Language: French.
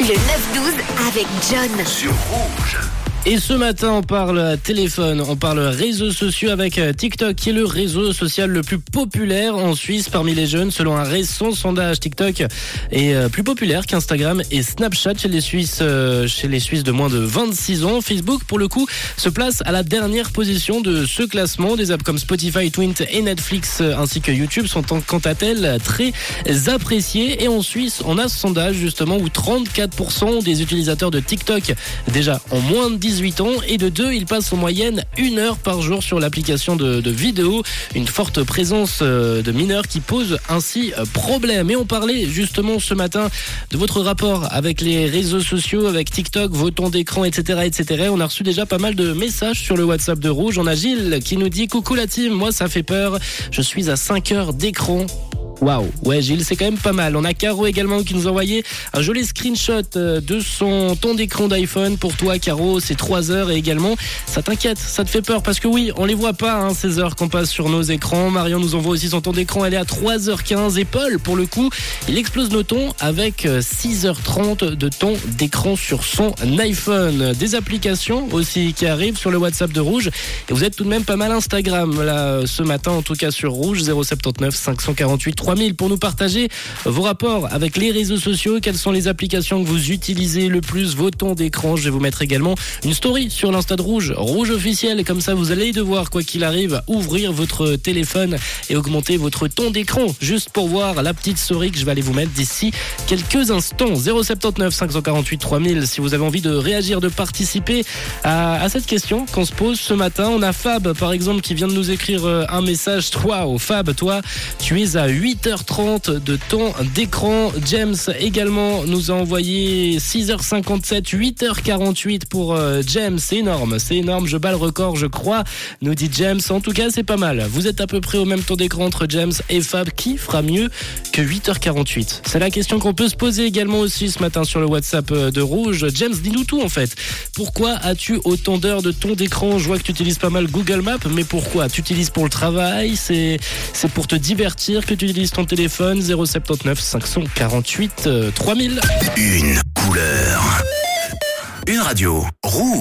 Le 9-12 avec John. Sur Rouge. Et ce matin, on parle téléphone, on parle réseaux sociaux avec euh, TikTok, qui est le réseau social le plus populaire en Suisse parmi les jeunes. Selon un récent sondage, TikTok est euh, plus populaire qu'Instagram et Snapchat chez les Suisses, euh, chez les Suisses de moins de 26 ans. Facebook, pour le coup, se place à la dernière position de ce classement. Des apps comme Spotify, Twint et Netflix, ainsi que YouTube, sont en, quant à elles très appréciées. Et en Suisse, on a ce sondage justement où 34% des utilisateurs de TikTok déjà ont moins de 18 ans et de deux, ils passent en moyenne une heure par jour sur l'application de, de vidéo. Une forte présence euh, de mineurs qui pose ainsi euh, problème. Et on parlait justement ce matin de votre rapport avec les réseaux sociaux, avec TikTok, vos temps d'écran, etc., etc. On a reçu déjà pas mal de messages sur le WhatsApp de Rouge. On a Gilles qui nous dit coucou la team, moi ça fait peur. Je suis à 5 heures d'écran Waouh, ouais Gilles, c'est quand même pas mal. On a Caro également qui nous a envoyé un joli screenshot euh, de son temps d'écran d'iPhone pour toi Caro, c'est 3 heures et également ça t'inquiète, ça te fait peur parce que oui, on les voit pas hein, ces heures qu'on passe sur nos écrans. Marion nous envoie aussi son temps d'écran, elle est à 3h15 et Paul pour le coup, il explose nos tons avec 6h30 euh, de temps d'écran sur son iPhone. Des applications aussi qui arrivent sur le WhatsApp de Rouge et vous êtes tout de même pas mal Instagram là ce matin en tout cas sur Rouge 079 548 3 3000 pour nous partager vos rapports avec les réseaux sociaux. Quelles sont les applications que vous utilisez le plus, vos temps d'écran. Je vais vous mettre également une story sur l'Insta de Rouge, Rouge officiel. Comme ça, vous allez devoir, quoi qu'il arrive, ouvrir votre téléphone et augmenter votre temps d'écran. Juste pour voir la petite story que je vais aller vous mettre d'ici quelques instants. 079 548 3000 si vous avez envie de réagir, de participer à, cette question qu'on se pose ce matin. On a Fab, par exemple, qui vient de nous écrire euh, un message. Waouh, Fab, toi, tu es à 8 8h30 de temps d'écran. James également nous a envoyé 6h57, 8h48 pour euh, James. C'est énorme, c'est énorme. Je bats le record, je crois, nous dit James. En tout cas, c'est pas mal. Vous êtes à peu près au même temps d'écran entre James et Fab. Qui fera mieux que 8h48 C'est la question qu'on peut se poser également aussi ce matin sur le WhatsApp euh, de Rouge. James, dis-nous tout en fait. Pourquoi as-tu autant d'heures de temps d'écran? Je vois que tu utilises pas mal Google Maps, mais pourquoi? Tu utilises pour le travail? C'est pour te divertir que tu utilises ton téléphone 079 548 3000. Une couleur. Une radio. Rouge.